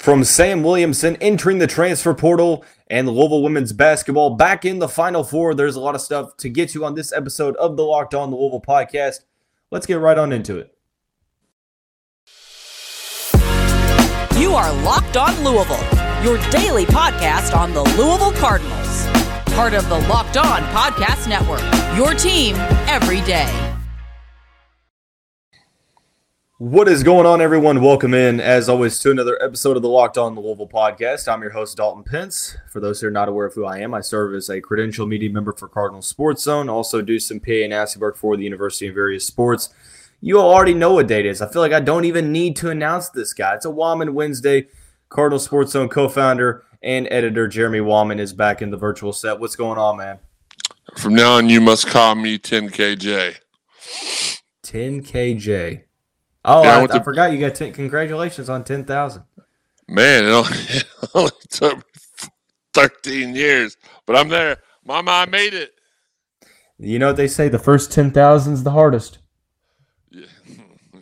From Sam Williamson entering the transfer portal and Louisville women's basketball back in the Final Four. There's a lot of stuff to get to on this episode of the Locked On Louisville podcast. Let's get right on into it. You are Locked On Louisville, your daily podcast on the Louisville Cardinals. Part of the Locked On Podcast Network, your team every day. What is going on, everyone? Welcome in, as always, to another episode of the Locked On Louisville podcast. I'm your host, Dalton Pence. For those who are not aware of who I am, I serve as a credential media member for Cardinal Sports Zone, also do some PA and ASCII work for the University in Various Sports. You all already know what date it is. I feel like I don't even need to announce this guy. It's a Wahman Wednesday. Cardinal Sports Zone co founder and editor Jeremy Wahman is back in the virtual set. What's going on, man? From now on, you must call me 10KJ. 10KJ. Oh, I, I, I forgot you got 10, congratulations on 10,000. Man, it only, it only took 13 years, but I'm there. Mama, I made it. You know what they say? The first 10,000 is the hardest. Yeah,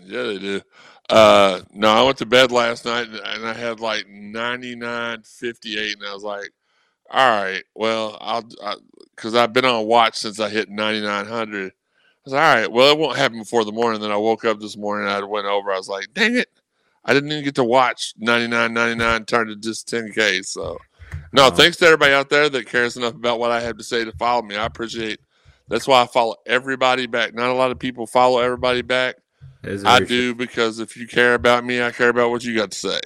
yeah they do. Uh, no, I went to bed last night and I had like 99.58, and I was like, all right, well, I'll, because I've been on watch since I hit 9,900 was all right. Well, it won't happen before the morning. Then I woke up this morning. I went over. I was like, dang it, I didn't even get to watch 99.99 turn to just 10k. So, no, wow. thanks to everybody out there that cares enough about what I have to say to follow me. I appreciate. That's why I follow everybody back. Not a lot of people follow everybody back. I do because if you care about me, I care about what you got to say.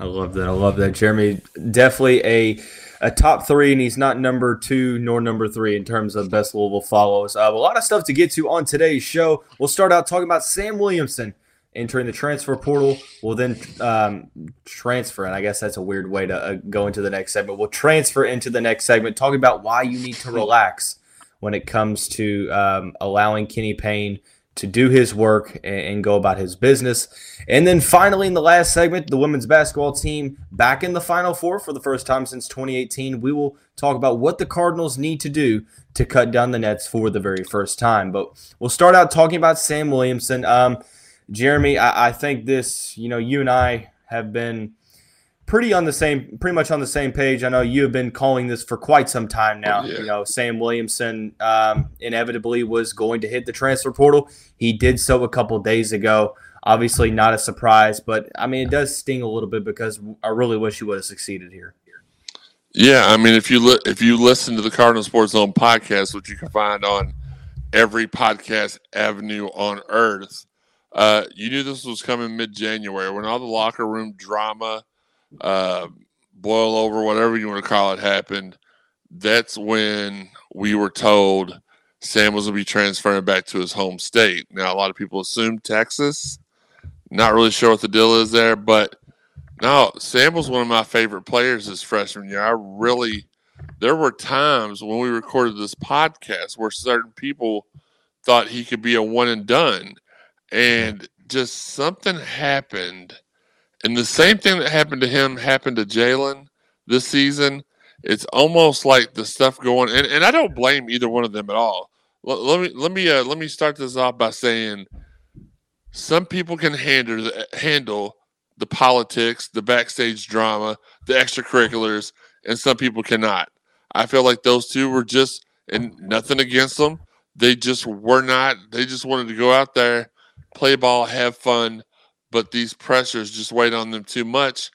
I love that. I love that, Jeremy. Definitely a a top three, and he's not number two nor number three in terms of best Louisville follows. Uh, a lot of stuff to get to on today's show. We'll start out talking about Sam Williamson entering the transfer portal. We'll then um, transfer, and I guess that's a weird way to uh, go into the next segment. We'll transfer into the next segment, talking about why you need to relax when it comes to um, allowing Kenny Payne to do his work and, go about his business. And then finally, in the last segment, the women's basketball team back in the Final Four for the first time since 2018. We will talk about what the Cardinals need to do to cut down the nets for the very first time. But we'll start out talking about Sam Williamson. Um, Jeremy, I, I think this, you know, you and I have been pretty on the same, pretty much on the same page. I know you have been calling this for quite some time now. Yeah. You know, Sam Williamson um, inevitably was going to hit the transfer portal. He did so a couple days ago. Obviously, not a surprise, but I mean, it does sting a little bit because I really wish he would have succeeded here. Yeah, I mean, if you li- if you listen to the Cardinal Sports Zone podcast, which you can find on every podcast avenue on earth, uh, you knew this was coming mid January when all the locker room drama uh, boil over, whatever you want to call it, happened, that's when we were told Sam was going to be transferring back to his home state. Now, a lot of people assume Texas. Not really sure what the deal is there, but no, Sam was one of my favorite players this freshman year. I really, there were times when we recorded this podcast where certain people thought he could be a one and done. And just something happened and the same thing that happened to him happened to Jalen this season. It's almost like the stuff going, and, and I don't blame either one of them at all. Let, let me let me uh, let me start this off by saying some people can handle the, handle the politics, the backstage drama, the extracurriculars, and some people cannot. I feel like those two were just, and nothing against them. They just were not. They just wanted to go out there, play ball, have fun, but these pressures just weighed on them too much,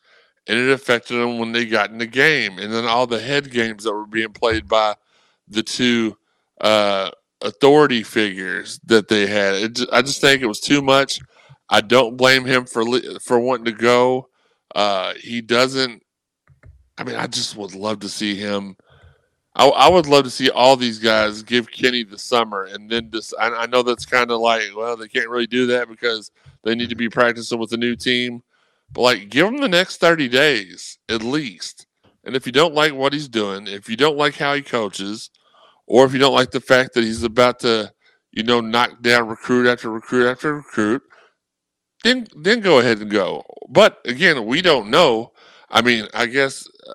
and it affected them when they got in the game. And then all the head games that were being played by the two uh, authority figures that they had. Just, I just think it was too much. I don't blame him for for wanting to go. Uh, he doesn't. I mean, I just would love to see him. I, I, would love to see all these guys give Kenny the summer, and then just. I, I know that's kind of like, well, they can't really do that because they need to be practicing with a new team. But like, give him the next 30 days at least. And if you don't like what he's doing, if you don't like how he coaches, or if you don't like the fact that he's about to, you know, knock down recruit after recruit after recruit, then then go ahead and go. But again, we don't know. I mean, I guess uh,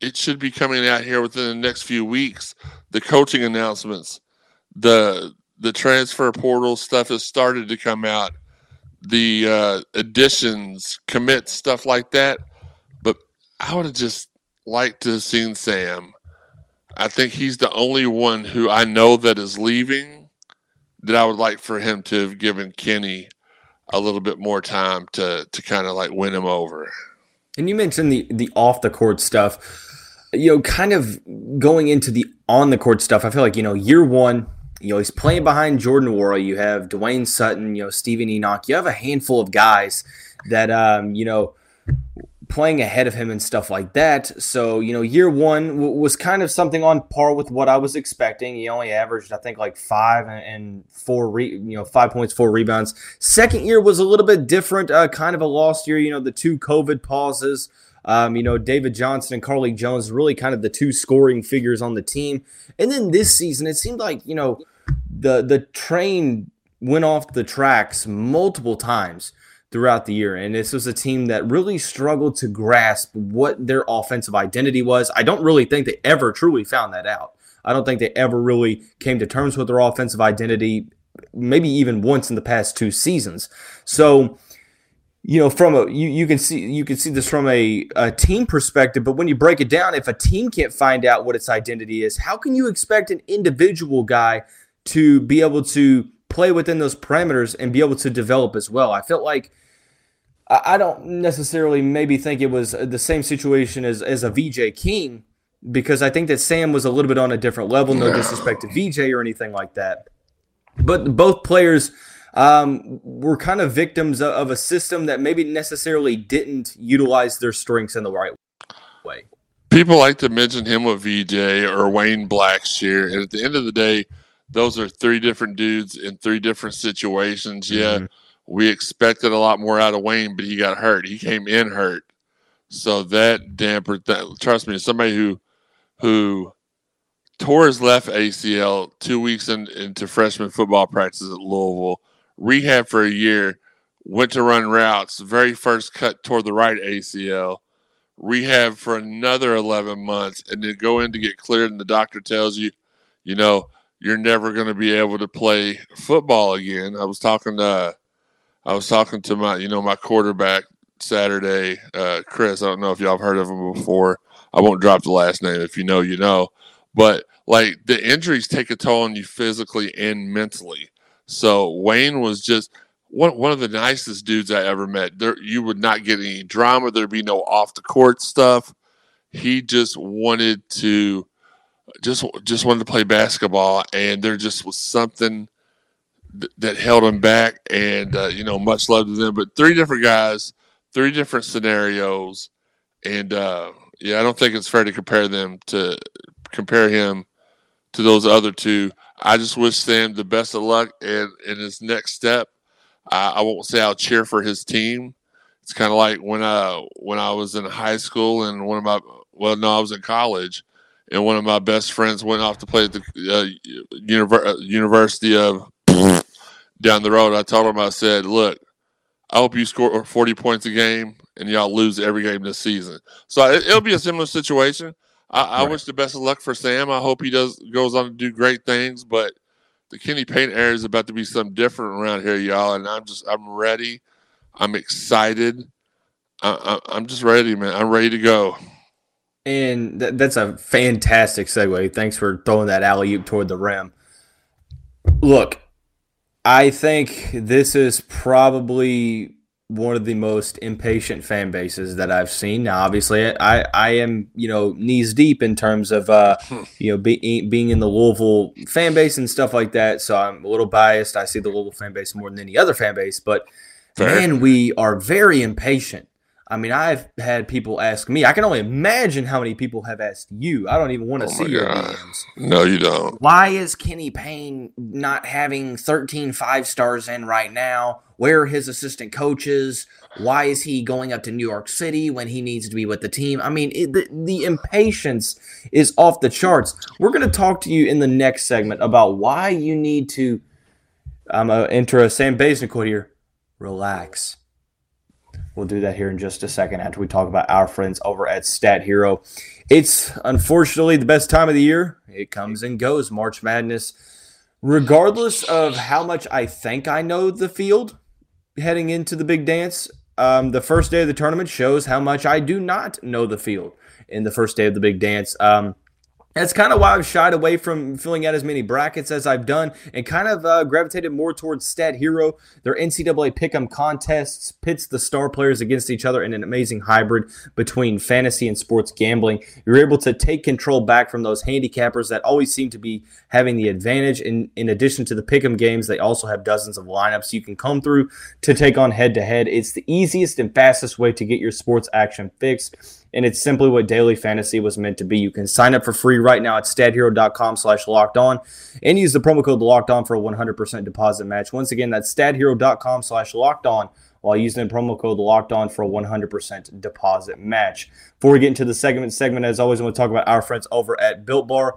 it should be coming out here within the next few weeks. The coaching announcements, the the transfer portal stuff has started to come out the uh, additions, commit stuff like that. But I would have just liked to have seen Sam. I think he's the only one who I know that is leaving that I would like for him to have given Kenny a little bit more time to to kind of like win him over. And you mentioned the the off the court stuff. You know, kind of going into the on the court stuff. I feel like you know, year one, you know, he's playing behind Jordan Nwora. You have Dwayne Sutton, you know, Steven Enoch. You have a handful of guys that um, you know playing ahead of him and stuff like that. So, you know, year one w- was kind of something on par with what I was expecting. He only averaged, I think, like five and four, re- you know, five points, four rebounds. Second year was a little bit different, uh, kind of a lost year. You know, the two COVID pauses. Um, you know, David Johnson and Carlik Jones really kind of the two scoring figures on the team. And then this season, it seemed like you know the the train went off the tracks multiple times throughout the year. And this was a team that really struggled to grasp what their offensive identity was. I don't really think they ever truly found that out. I don't think they ever really came to terms with their offensive identity, maybe even once in the past two seasons. So, you know, from a you, you can see you can see this from a, a team perspective, but when you break it down, if a team can't find out what its identity is, how can you expect an individual guy to be able to play within those parameters and be able to develop as well? I felt like I don't necessarily maybe think it was the same situation as, as a VJ King because I think that Sam was a little bit on a different level. No disrespect to VJ or anything like that. But both players um, were kind of victims of a system that maybe necessarily didn't utilize their strengths in the right way. People like to mention him with VJ or Wayne Blackshear. And at the end of the day, those are three different dudes in three different situations. Yeah. Mm-hmm we expected a lot more out of Wayne, but he got hurt. He came in hurt, so that dampened that. Trust me, somebody who who tore his left ACL two weeks in, into freshman football practice at Louisville, rehab for a year, went to run routes. Very first cut toward the right ACL, rehab for another eleven months, and then go in to get cleared. And the doctor tells you, you know, you're never going to be able to play football again. I was talking to I was talking to my, you know, my quarterback Saturday, uh, Chris. I don't know if y'all have heard of him before. I won't drop the last name. If you know, you know. But like the injuries take a toll on you physically and mentally. So Wayne was just one one of the nicest dudes I ever met. There, you would not get any drama. There'd be no off the court stuff. He just wanted to, just just wanted to play basketball, and there just was something that held him back. And uh, you know, much love to them. But three different guys, three different scenarios, and uh, yeah, I don't think it's fair to compare them to compare him to those other two. I just wish Sam the best of luck in in his next step. I, I won't say I'll cheer for his team. It's kind of like when I when I was in high school and one of my well, no, I was in college, and one of my best friends went off to play at the uh, univer- uh, University of down the road, I told him, I said, look, I hope you score 40 points a game and y'all lose every game this season. So it, will be a similar situation. I, I wish the best of luck for Sam. I hope he does goes on to do great things, but the Kenny Payne era is about to be something different around here, y'all. And I'm just, I'm ready. I'm excited. I, am just ready, man. I'm ready to go. And th- that's a fantastic segue. Thanks for throwing that alley oop toward the rim. Look, I think this is probably one of the most impatient fan bases that I've seen. Now, obviously, I I am you know knees deep in terms of uh hmm. you know being being in the Louisville fan base and stuff like that. So I'm a little biased. I see the Louisville fan base more than any other fan base, but Fair. man, we are very impatient I mean, I've had people ask me. I can only imagine how many people have asked you. I don't even want to oh see your DMs. No, you don't. Why is Kenny Payne not having 13 five stars in right now? Where are his assistant coaches? Why is he going up to New York City when he needs to be with the team? I mean, it, the, the impatience is off the charts. We're going to talk to you in the next segment about why you need to. I'm going to enter a Sam Basin quote here. Relax We'll do that here in just a second after we talk about our friends over at StatHero. It's unfortunately the best time of the year. It comes and goes, March Madness. Regardless of how much I think I know the field, heading into the big dance. Um, the first day of the tournament shows how much I do not know the field in the first day of the big dance. Um, that's kind of why I've shied away from filling out as many brackets as I've done and kind of uh, gravitated more towards StatHero. Their NCAA Pick'em contests pits the star players against each other in an amazing hybrid between fantasy and sports gambling. You're able to take control back from those handicappers that always seem to be having the advantage. In, in addition to the Pick'em games, they also have dozens of lineups you can come through to take on head to head. It's the easiest and fastest way to get your sports action fixed and it's simply what daily fantasy was meant to be. You can sign up for free right now at stathero.com slash locked on and use the promo code locked on for a 100% deposit match. Once again, that's stathero.com slash locked on while using the promo code locked on for a 100% deposit match. Before we get into the segment, segment as always, I want to talk about our friends over at Built Bar.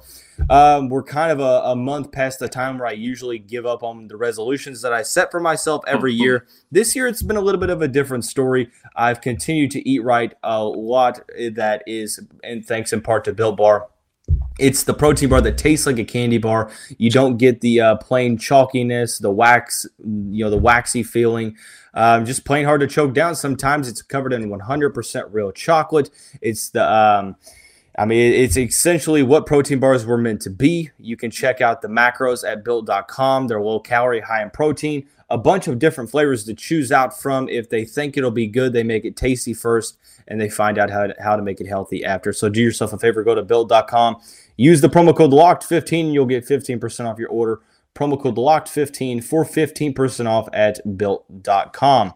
Um, we're kind of a, a, month past the time where I usually give up on the resolutions that I set for myself every year. This year, it's been a little bit of a different story. I've continued to eat right a lot. That is, and thanks in part to Built Bar. It's the protein bar that tastes like a candy bar. You don't get the uh, plain chalkiness, the wax, you know, the waxy feeling. Um, just plain hard to choke down. Sometimes it's covered in 100% real chocolate. It's the, um, I mean, it's essentially what protein bars were meant to be. You can check out the macros at built.com. They're low calorie, high in protein, a bunch of different flavors to choose out from. If they think it'll be good, they make it tasty first and they find out how to, how to make it healthy after. So do yourself a favor, go to built.com Use the promo code LOCKED15 and you'll get 15% off your order. Promo code LOCKED15 for 15% off at built.com.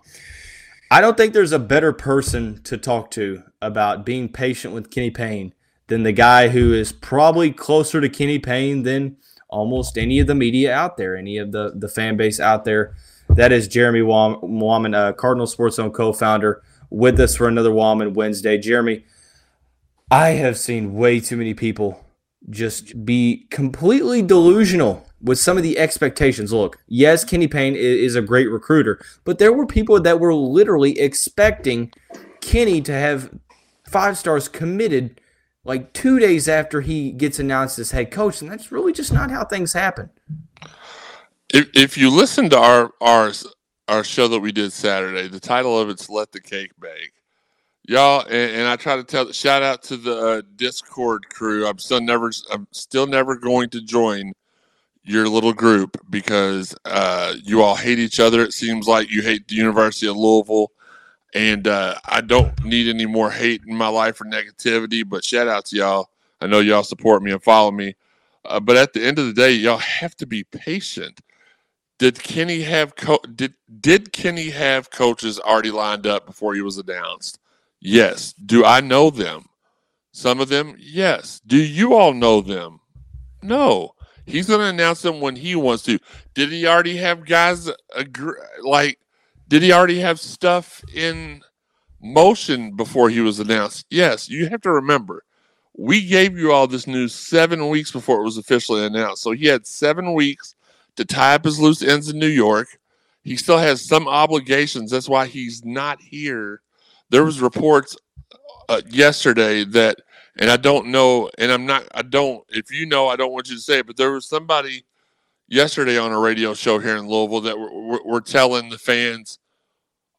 I don't think there's a better person to talk to about being patient with Kenny Payne than the guy who is probably closer to Kenny Payne than almost any of the media out there, any of the, the fan base out there. That is Jeremy Wahman, uh, Cardinal Sports Zone co founder, with us for another Wahman Wednesday. Jeremy, I have seen way too many people just be completely delusional with some of the expectations. Look, yes, Kenny Payne is a great recruiter, but there were people that were literally expecting Kenny to have five stars committed like two days after he gets announced as head coach, and that's really just not how things happen. If, if you listen to our our our show that we did Saturday, the title of it's "Let the Cake Bake." y'all and, and, i try to tell shout out to the uh, discord crew i'm still never i'm still never going to join your little group because uh, you all hate each other it seems like you hate the university of louisville and uh, i don't need any more hate in my life or negativity but shout out to y'all i know y'all support me and follow me uh, but at the end of the day y'all have to be patient did kenny have co- did did kenny have coaches already lined up before he was announced Yes. Do I know them? Some of them, yes. Do you all know them? No. He's going to announce them when he wants to. Did he already have guys agree, like? Did he already have stuff in motion before he was announced? Yes. You have to remember, we gave you all this news seven weeks before it was officially announced. So he had seven weeks to tie up his loose ends in New York. He still has some obligations. That's why he's not here there was reports uh, yesterday that, and I don't know, and I'm not, I don't. If you know, I don't want you to say it, but there was somebody yesterday on a radio show here in Louisville that were, were telling the fans,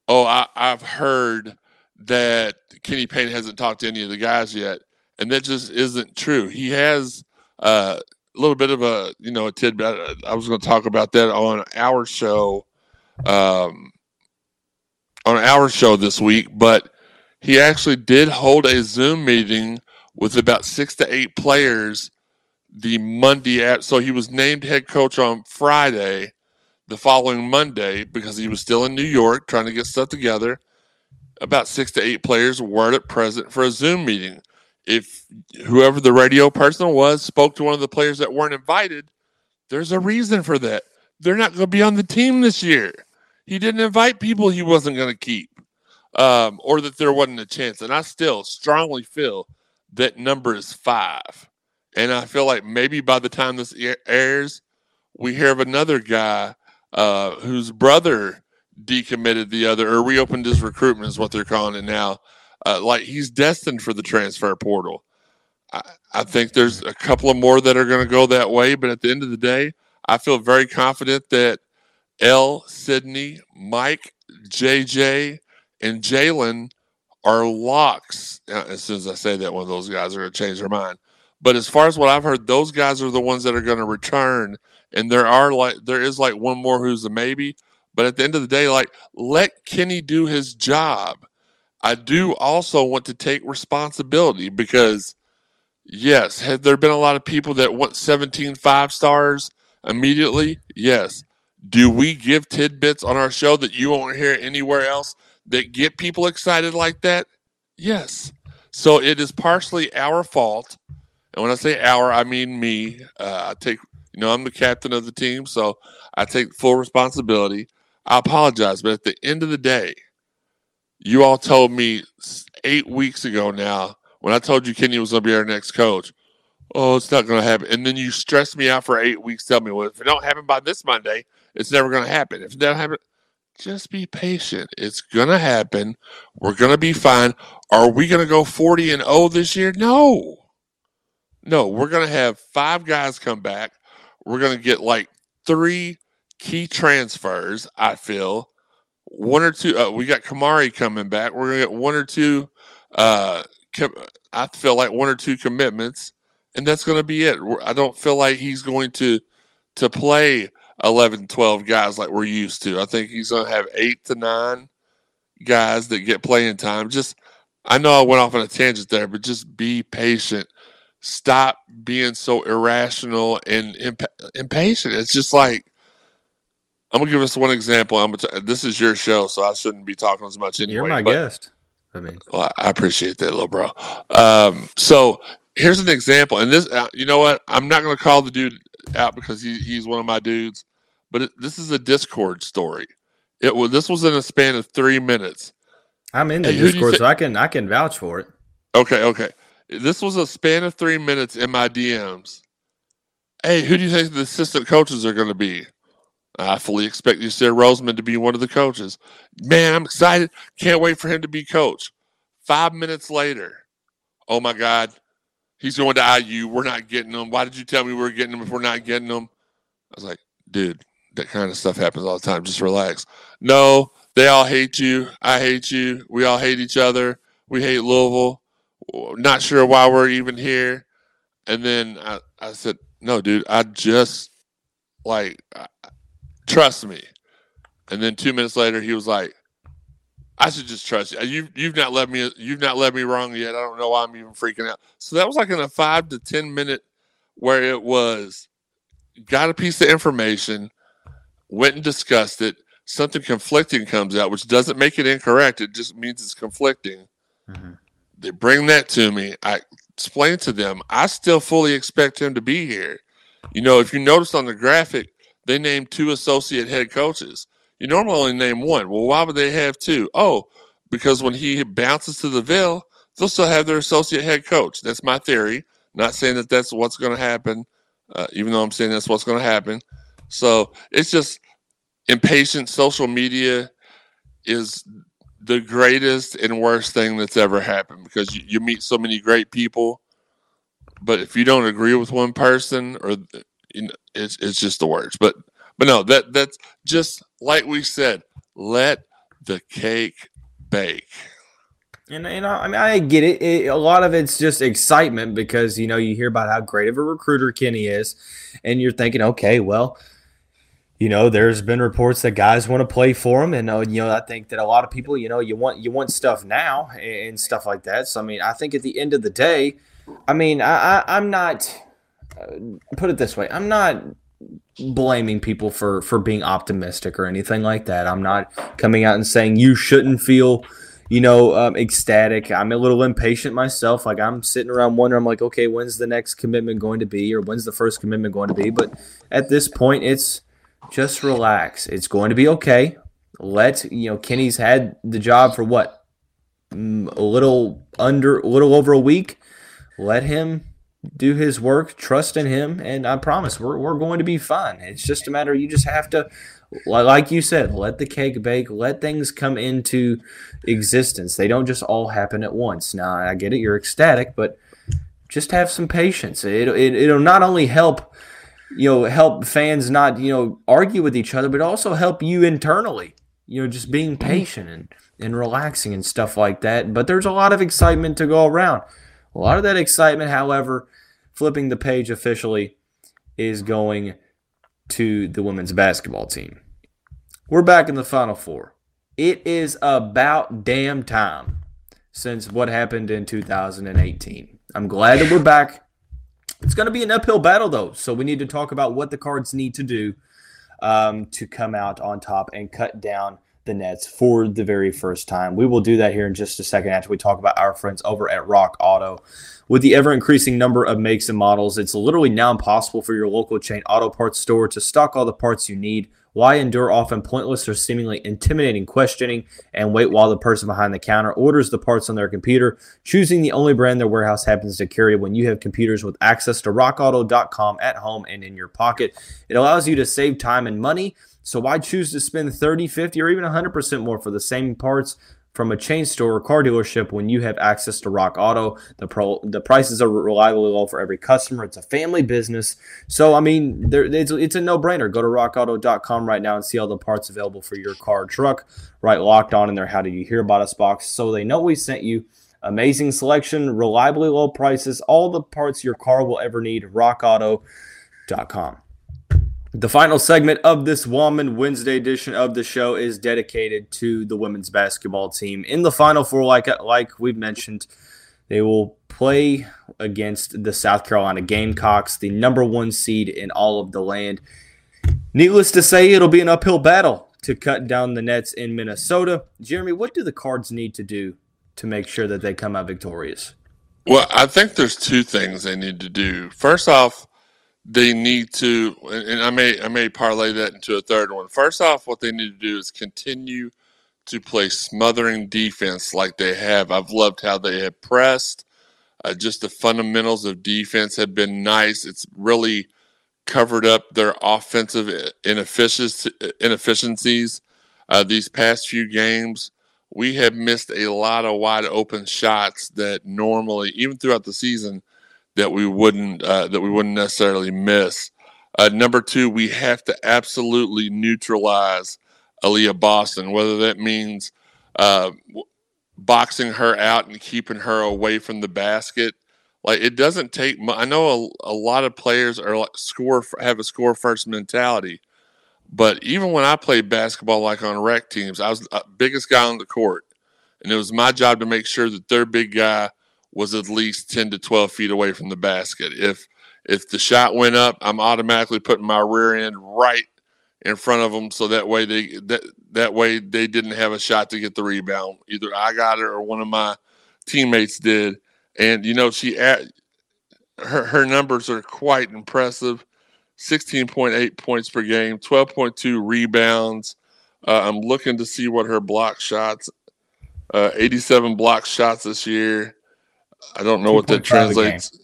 "Oh, I, I've heard that Kenny Payne hasn't talked to any of the guys yet," and that just isn't true. He has. Uh, a little bit of a you know a tidbit. I was going to talk about that on our show um, on our show this week, but he actually did hold a Zoom meeting with about six to eight players the Monday at so he was named head coach on Friday, the following Monday, because he was still in New York trying to get stuff together. About six to eight players were at present for a Zoom meeting. If whoever the radio person was spoke to one of the players that weren't invited, there's a reason for that. They're not going to be on the team this year. He didn't invite people he wasn't going to keep, um, or that there wasn't a chance. And I still strongly feel that number is five. And I feel like maybe by the time this airs, we hear of another guy uh, whose brother decommitted the other or reopened his recruitment, is what they're calling it now. Uh, like he's destined for the transfer portal. I, I think there's a couple of more that are going to go that way, but at the end of the day, I feel very confident that El, Sydney, Mike, JJ and Jalen are locks. Uh, as soon as I say that, one of those guys are going to change their mind. But as far as what I've heard, those guys are the ones that are going to return. And there are like there is like one more who's a maybe. But at the end of the day, like let Kenny do his job. I do also want to take responsibility because yes, have there been a lot of people that want 17 five stars immediately? Yes. Do we give tidbits on our show that you won't hear anywhere else that get people excited like that? Yes. So it is partially our fault. And when I say our, I mean me. Uh, I take, you know, I'm the captain of the team, so I take full responsibility. I apologize, but at the end of the day, you all told me eight weeks ago now when I told you Kenny was going to be our next coach. Oh, it's not going to happen. And then you stressed me out for eight weeks. Tell me, well, if it don't happen by this Monday, it's never going to happen. If it doesn't happen, just be patient. It's going to happen. We're going to be fine. Are we going to go 40 and 0 this year? No. No, we're going to have five guys come back. We're going to get like three key transfers, I feel. One or two, uh, we got Kamari coming back. We're going to get one or two, uh, com- I feel like one or two commitments, and that's going to be it. I don't feel like he's going to to play 11, 12 guys like we're used to. I think he's going to have eight to nine guys that get playing time. Just, I know I went off on a tangent there, but just be patient. Stop being so irrational and imp- impatient. It's just like, I'm gonna give us one example. I'm gonna t- this is your show, so I shouldn't be talking as much anyway. You're my but, guest. I mean, well, I appreciate that, little bro. Um, so here's an example, and this, uh, you know what? I'm not gonna call the dude out because he, he's one of my dudes, but it, this is a Discord story. It was this was in a span of three minutes. I'm in the Hey, who do you Discord, so I can I can vouch for it. Okay, okay. This was a span of three minutes in my DMs. Hey, who do you think the assistant coaches are going to be? I fully expect Yasir Rosemond, to be one of the coaches. Man, I'm excited. Can't wait for him to be coach. Five minutes later, oh my God, he's going to IU. We're not getting him. Why did you tell me we were getting him if we're not getting him? I was like, dude, that kind of stuff happens all the time. Just relax. No, they all hate you. I hate you. We all hate each other. We hate Louisville. Not sure why we're even here. And then I, I said, no, dude, I just like, trust me. And then two minutes later, he was like, I should just trust you. You've you've not led me you've not led me wrong yet. I don't know why I'm even freaking out. So that was like in a five to ten minute where it was got a piece of information, went and discussed it. Something conflicting comes out, which doesn't make it incorrect. It just means it's conflicting. Mhm. They bring that to me. I explain to them. I still fully expect him to be here. You know, if you notice on the graphic, they named two associate head coaches. You normally only name one. Well, why would they have two? Oh, because when he bounces to the Ville, they'll still have their associate head coach. That's my theory. Not saying that that's what's going to happen, uh, even though I'm saying that's what's going to happen. So it's just impatient. Social media is the greatest and worst thing that's ever happened because you, you meet so many great people, but if you don't agree with one person, or you know, it's it's just the worst. But but no, that that's just like we said. Let the cake bake. And you know, I mean, I get it. it. A lot of it's just excitement because you know you hear about how great of a recruiter Kenny is, and you're thinking, okay, well, you know, there's been reports that guys want to play for him, and uh, you know, I think that a lot of people, you know, you want you want stuff now and stuff like that. So I mean, I think at the end of the day, I mean, I, I I'm not uh, put it this way, I'm not blaming people for for being optimistic or anything like that. I'm not coming out and saying you shouldn't feel you know, um, ecstatic. I'm a little impatient myself. Like I'm sitting around wondering, I'm like, okay, when's the next commitment going to be, or when's the first commitment going to be? But at this point, it's just relax. It's going to be okay. Let you know, Kenny's had the job for what, Mm, a little under, a little over a week. Let him do his work. Trust in him, and I promise we're we're going to be fine. It's just a matter. You just have to like you said, let the cake bake, let things come into existence. They don't just all happen at once. Now, I get it, you're ecstatic, but just have some patience. It, it, it'll not only help, you know, help fans not, you know, argue with each other, but also help you internally. you know, just being mm-hmm. patient and, and relaxing and stuff like that. But there's a lot of excitement to go around. A lot of that excitement, however, flipping the page officially, is going to the women's basketball team. We're back in the Final Four. It is about damn time since what happened in 2018. I'm glad that we're back. It's going to be an uphill battle, though. So we need to talk about what the cards need to do um, to come out on top and cut down the Nets for the very first time. We will do that here in just a second after we talk about our friends over at Rock Auto. With the ever increasing number of makes and models, it's literally now impossible for your local chain auto parts store to stock all the parts you need why endure often pointless or seemingly intimidating questioning and wait while the person behind the counter orders the parts on their computer, choosing the only brand their warehouse happens to carry when you have computers with access to rockauto.com at home and in your pocket? It allows you to save time and money. So why choose to spend 30, 50, or even 100% more for the same parts from a chain store or car dealership when you have access to Rock Auto. The pro, the prices are reliably low for every customer. It's a family business, so I mean, it's, it's a no brainer. Go to RockAuto.com right now and see all the parts available for your car, truck. Right, locked on in there. How did you hear about us box? So they know we sent you. Amazing selection, reliably low prices, all the parts your car will ever need. RockAuto.com. The final segment of this Wahman Wednesday edition of the show is dedicated to the women's basketball team. In the final four, like like we've mentioned, they will play against the South Carolina Gamecocks, the number one seed in all of the land. Needless to say, it'll be an uphill battle to cut down the Nets in Minnesota. Jeremy, what do the Cards need to do to make sure that they come out victorious? Well, I think there's two things they need to do. First off, they need to, and I may I may parlay that into a third one. First off, what they need to do is continue to play smothering defense like they have. I've loved how they have pressed. Uh, just the fundamentals of defense have been nice. It's really covered up their offensive inefficiencies uh, these past few games. We have missed a lot of wide open shots that normally, even throughout the season, that we wouldn't uh, that we wouldn't necessarily miss. Uh, number two, we have to absolutely neutralize Aliyah Boston, whether that means uh, boxing her out and keeping her away from the basket. Like it doesn't take. I know a, a lot of players are like score have a score first mentality, but even when I played basketball, like on rec teams, I was the biggest guy on the court, and it was my job to make sure that their big guy was at least 10 to 12 feet away from the basket. If if the shot went up, I'm automatically putting my rear end right in front of them so that way they that that way they didn't have a shot to get the rebound. Either I got it or one of my teammates did. And you know, she at her her numbers are quite impressive. 16.8 points per game, 12.2 rebounds. Uh, I'm looking to see what her block shots, uh, 87 block shots this year. I don't know what that translates.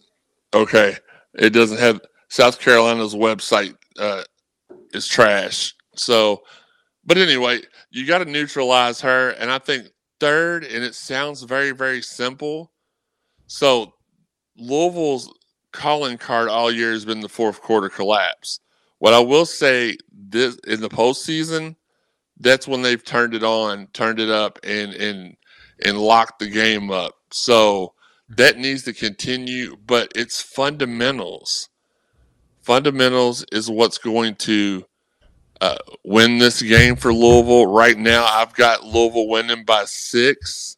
Okay, it doesn't have South Carolina's website uh, is trash. So, but anyway, you got to neutralize her, and I think third, and it sounds very very simple. So, Louisville's calling card all year has been the fourth quarter collapse. What I will say this in the postseason, that's when they've turned it on, turned it up, and and and locked the game up. So that needs to continue, but it's fundamentals. Fundamentals is what's going to uh, win this game for Louisville. Right now, I've got Louisville winning by six.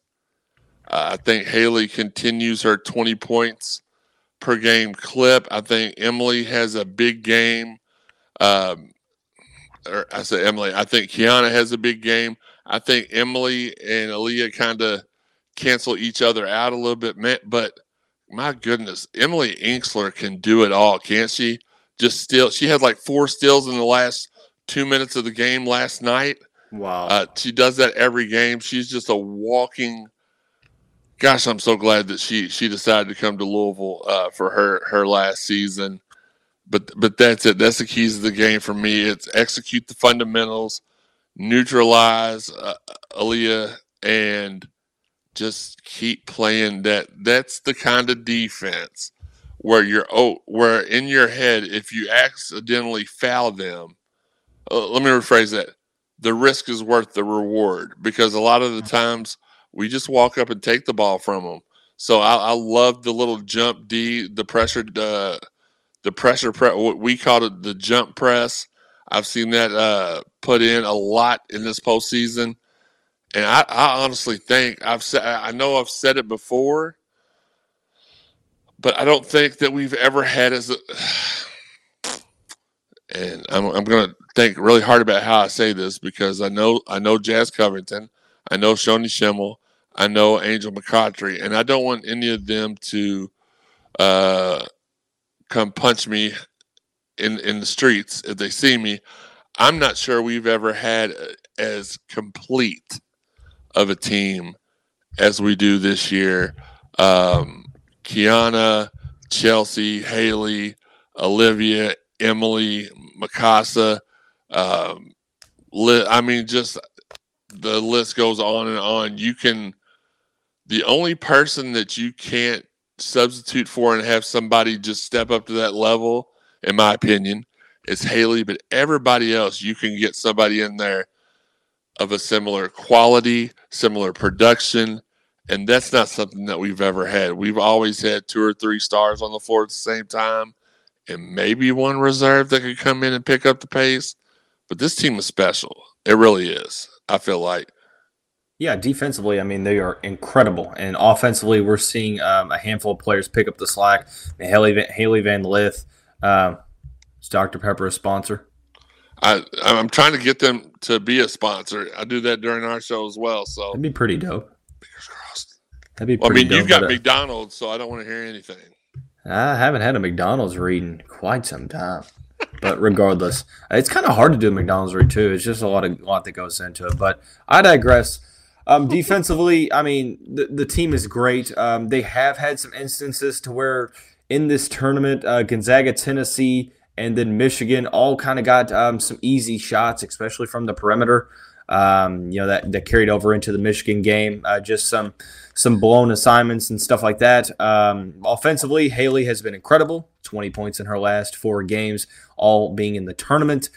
Uh, I think Hailey continues her 20 points per game clip. I think Emily has a big game. Um, or I say Emily. I think Kianna has a big game. I think Emily and Aliyah kind of cancel each other out a little bit. But my goodness, Emily Engstler can do it all, can't she? Just still, she had like four steals in the last two minutes of the game last night. Wow. Uh, she does that every game. She's just a walking. Gosh, I'm so glad that she she decided to come to Louisville uh, for her her last season. But but that's it. That's the keys of the game for me. It's execute the fundamentals, neutralize uh, Aliyah, and just keep playing that. That's the kind of defense where you're oh, where in your head, if you accidentally foul them, uh, let me rephrase that. the risk is worth the reward because a lot of the times we just walk up and take the ball from them. So I, I love the little jump D, the pressure, uh, the pressure press. What we called it the jump press. I've seen that uh, put in a lot in this postseason, and I, I honestly think I've said I know I've said it before, but I don't think that we've ever had as a. And I'm, I'm going to think really hard about how I say this because I know I know Jazz Covington, I know Shoni Schimmel, I know Angel McCoughtry, and I don't want any of them to uh, come punch me in in the streets if they see me. I'm not sure we've ever had as complete of a team as we do this year. Um, Kianna, Chelsie, Hailey, Olivia, Emily, Mykasa. Um, li- I mean, just the list goes on and on. You can, the only person that you can't substitute for and have somebody just step up to that level, in my opinion, is Hailey. But everybody else, you can get somebody in there of a similar quality, similar production. And that's not something that we've ever had. We've always had two or three stars on the floor at the same time and maybe one reserve that could come in and pick up the pace. But this team is special. It really is. I feel like. Yeah, defensively, I mean, they are incredible. And offensively, we're seeing um, a handful of players pick up the slack. Hailey, Van, Hailey Van Lith, uh, is Dr. Pepper a sponsor? I, I'm trying to get them to be a sponsor. I do that during our show as well. So that'd be pretty dope. Fingers crossed. That'd be well, I mean, dope, you've got McDonald's, so I don't want to hear anything. I haven't had a McDonald's read in quite some time. But regardless, it's kind of hard to do a McDonald's read too. It's just a lot of a lot that goes into it. But I digress. Um, defensively, I mean, the, the team is great. Um, they have had some instances to where in this tournament, uh, Gonzaga, Tennessee, and then Michigan all kind of got um, some easy shots, especially from the perimeter. Um, you know that that carried over into the Michigan game. Uh, just some some blown assignments and stuff like that. Um, offensively, Hailey has been incredible. 20 points in her last four games, all being in the tournament.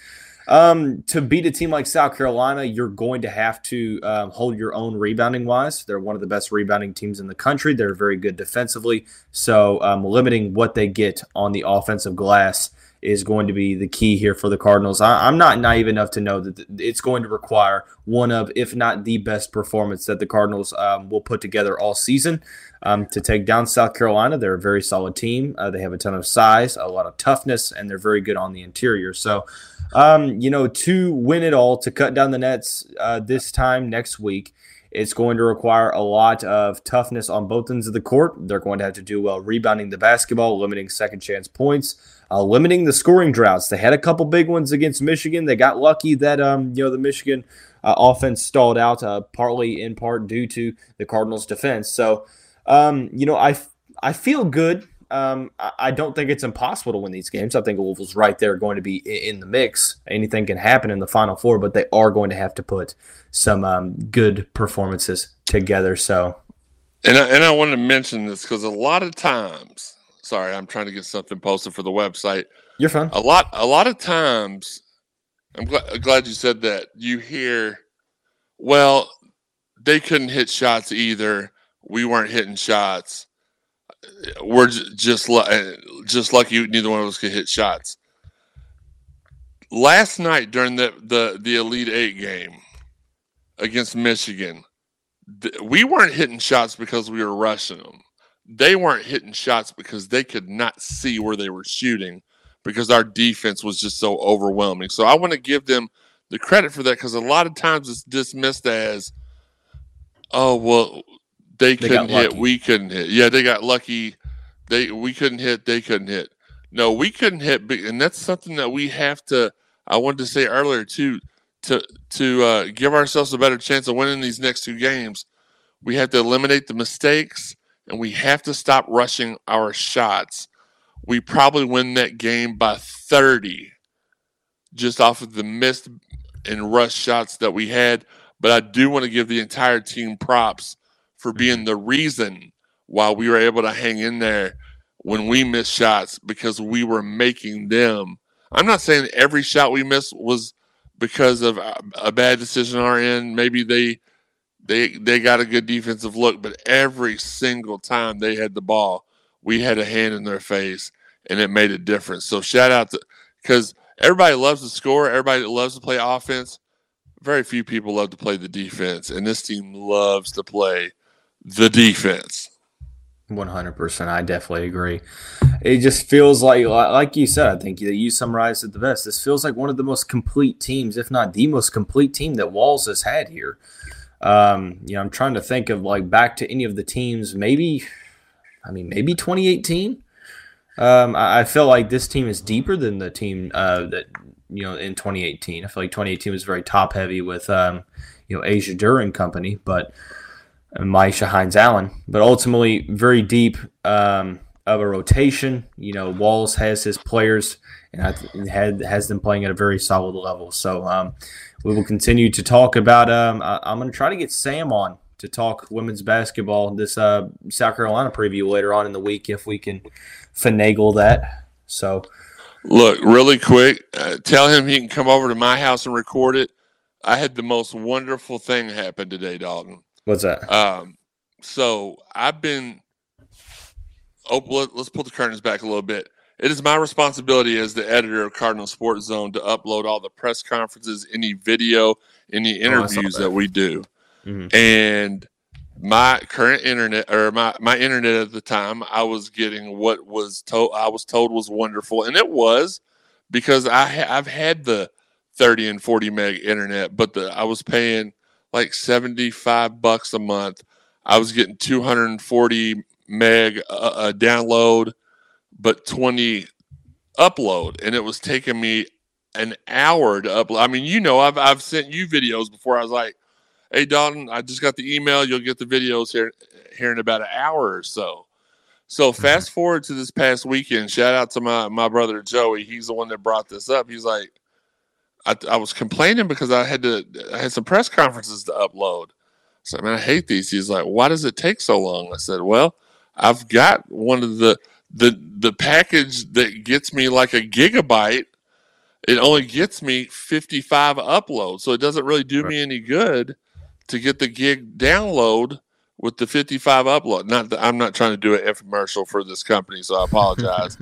Um, to beat a team like South Carolina, you're going to have to um, hold your own rebounding wise. They're one of the best rebounding teams in the country. They're very good defensively. So, um, limiting what they get on the offensive glass is going to be the key here for the Cardinals. I, am not naive enough to know that it's going to require one of, if not the best performance that the Cardinals um, will put together all season um, to take down South Carolina. They're a very solid team. Uh, they have a ton of size, a lot of toughness, and they're very good on the interior. So, um, you know, to win it all, to cut down the nets uh, this time next week, it's going to require a lot of toughness on both ends of the court. They're going to have to do well rebounding the basketball, limiting second chance points, uh, limiting the scoring droughts. They had a couple big ones against Michigan. They got lucky that um, you know the Michigan uh, offense stalled out, uh, partly in part due to the Cardinals' defense. So, um, you know, I I feel good um, I don't think it's impossible to win these games. I think Louisville's right there going to be in the mix. Anything can happen in the Final Four, but they are going to have to put some um, good performances together. So, and I, and I want to mention this because a lot of times, sorry, I'm trying to get something posted for the website. You're fine. A lot, a lot of times, I'm glad, glad you said that. You hear, well, they couldn't hit shots either. We weren't hitting shots we're just eh, just lucky neither one of us could hit shots. Last night during the the the Elite Eight game against Michigan, we weren't hitting shots because we were rushing them. They weren't hitting shots because they could not see where they were shooting because our defense was just so overwhelming. So I want to give them the credit for that because a lot of times it's dismissed as, oh well, they, they couldn't hit. We couldn't hit. Yeah, they got lucky. They we couldn't hit. They couldn't hit. No, we couldn't hit. And that's something that we have to. I wanted to say earlier too. To to uh, give ourselves a better chance of winning these next two games, we have to eliminate the mistakes and we have to stop rushing our shots. We probably win that game by 30 just off of the missed and rush shots that we had. But I do want to give the entire team props for mm-hmm. being the reason why we were able to hang in there when we missed shots because we were making them. I'm not saying every shot we missed was because of a bad decision on our end. Maybe they they they got a good defensive look, but every single time they had the ball, we had a hand in their face, and it made a difference. So shout out to because everybody loves to score, everybody loves to play offense. Very few people love to play the defense, and this team loves to play the defense. One hundred percent, I definitely agree. It just feels like, like you said, I think that you summarized it the best. This feels like one of the most complete teams, if not the most complete team that Walz has had here. Um, you know, I'm trying to think of like back to any of the teams, maybe, I mean, maybe 2018. Um, I, I feel like this team is deeper than the team uh, that you know in 2018. I feel like 2018 was very top heavy with um, you know Asia Durr and company, but Myisha Hines Allen, but ultimately very deep um, of a rotation. You know, Walz has his players and had has them playing at a very solid level. So um, we will continue to talk about. Um, I, am going to try to get Sam on to talk women's basketball this uh, South Carolina preview later on in the week if we can finagle that. So, look, really quick, uh, tell him he can come over to my house and record it. I had the most wonderful thing happen today, Dalton. What's that? Um, so I've been. Oh, let, let's pull the curtains back a little bit. It is my responsibility as the editor of Cardinal Sports Zone to upload all the press conferences, any video, any oh, interviews oh, that. that. we do. Mm-hmm. And my current internet or my, my internet at the time, I was getting what was told I was told was wonderful, and it was because I ha- I've had the 30 and 40 meg internet, but the I was paying like 75 bucks a month. I was getting 240 meg uh, uh download but 20 upload and it was taking me an hour to upload. I mean, you know, I've I've sent you videos before. I was like, "Hey, Don, I just got the email. You'll get the videos here here in about an hour or so." So mm-hmm. fast forward to this past weekend. Shout out to my my brother Joey. He's the one that brought this up. He's like, I, I was complaining because I had to I had some press conferences to upload. So I man, I hate these. He's like, why does it take so long? I said, well, I've got one of the the the package that gets me like a gigabyte it only gets me 55 uploads so it doesn't really do me any good to get the gig download with the 55 upload not that i'm not trying to do an infomercial for this company so i apologize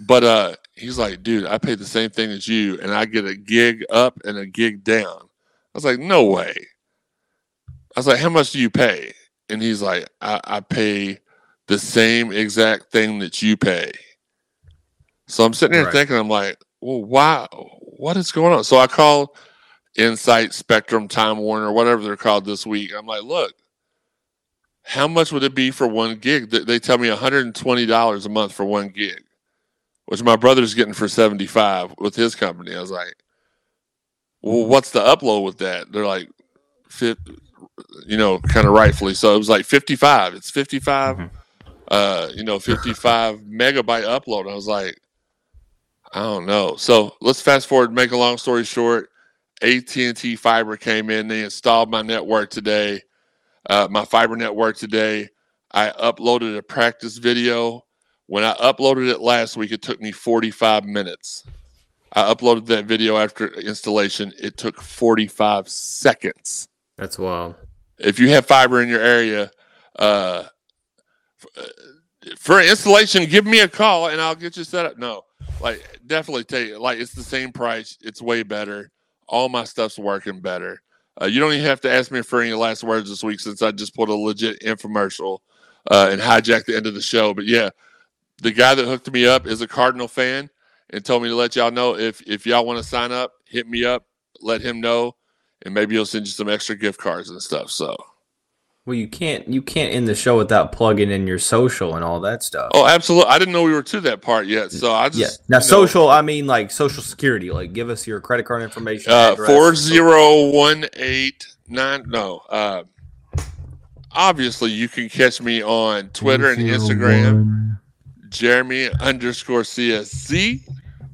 but uh he's like dude i pay the same thing as you and i get a gig up and a gig down i was like no way i was like how much do you pay and he's like i, I pay the same exact thing that you pay. So I'm sitting here right. thinking, I'm like, well, why? What is going on? So I call Insight, Spectrum, Time Warner, whatever they're called this week. I'm like, look, how much would it be for one gig? They tell me $120 a month for one gig, which my brother's getting for 75 with his company. I was like, well, what's the upload with that? They're like, you know, kind of rightfully. So it was like 55. It's 55. Mm-hmm uh, you know, 55 megabyte upload. I was like, I don't know. So let's fast forward. Make a long story short, AT&T Fiber came in. They installed my network today, uh, my fiber network today. I uploaded a practice video. When I uploaded it last week, it took me 45 minutes. I uploaded that video after installation. It took 45 seconds. That's wild. If you have fiber in your area, uh, for installation, give me a call and I'll get you set up. No, like definitely tell you, like it's the same price. It's way better. All my stuff's working better. Uh, you don't even have to ask me for any last words this week since I just put a legit infomercial uh, and hijacked the end of the show. But yeah, the guy that hooked me up is a Cardinal fan and told me to let y'all know if if y'all want to sign up, hit me up, let him know, and maybe he'll send you some extra gift cards and stuff. So well, you can't you can't end the show without plugging in your social and all that stuff. Oh, absolutely! I didn't know we were to that part yet, so I just yeah. Now, social, know. I mean like social security. Like, give us your credit card information. Uh, four zero one eight nine. No, uh, obviously you can catch me on Twitter and Instagram. Jeremy underscore CSC.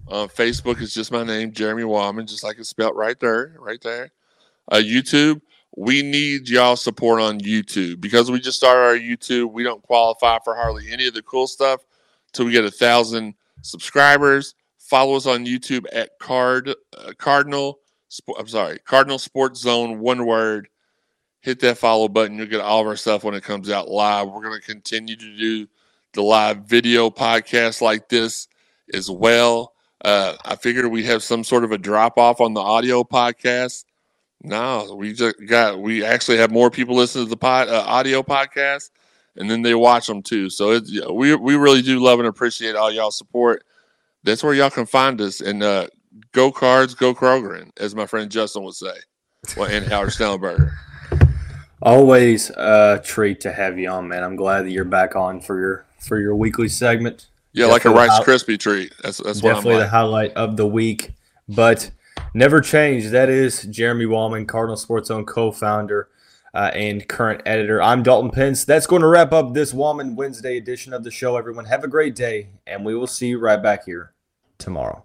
On Facebook, it's just my name, Jeremy Wahman, just like it's spelled right there, right there. Uh, YouTube, we need y'all support on YouTube because we just started our YouTube. We don't qualify for hardly any of the cool stuff till we get a thousand subscribers. Follow us on YouTube at Card uh, Cardinal I'm sorry, Cardinal Sports Zone, one word. Hit that follow button. You'll get all of our stuff when it comes out live. We're going to continue to do the live video podcast like this as well. Uh, I figured we'd have some sort of a drop off on the audio podcast. No, we just got we actually have more people listen to the pod, uh, audio podcast, and then they watch them too. So it's, we we really do love and appreciate all y'all support. That's where y'all can find us. And uh, go cards, go Kroger, as my friend Justin would say. Well, and Howard Schnellenberger. Always a treat to have you on, man. I'm glad that you're back on for your for your weekly segment. Yeah, definitely like a Rice Krispie treat. That's that's definitely like. the highlight of the week. But never change. That is Jeremy Wahman, Cardinal Sports Zone co-founder uh, and current editor. I'm Dalton Pence. That's going to wrap up this Wahman Wednesday edition of the show. Everyone, have a great day, and we will see you right back here tomorrow.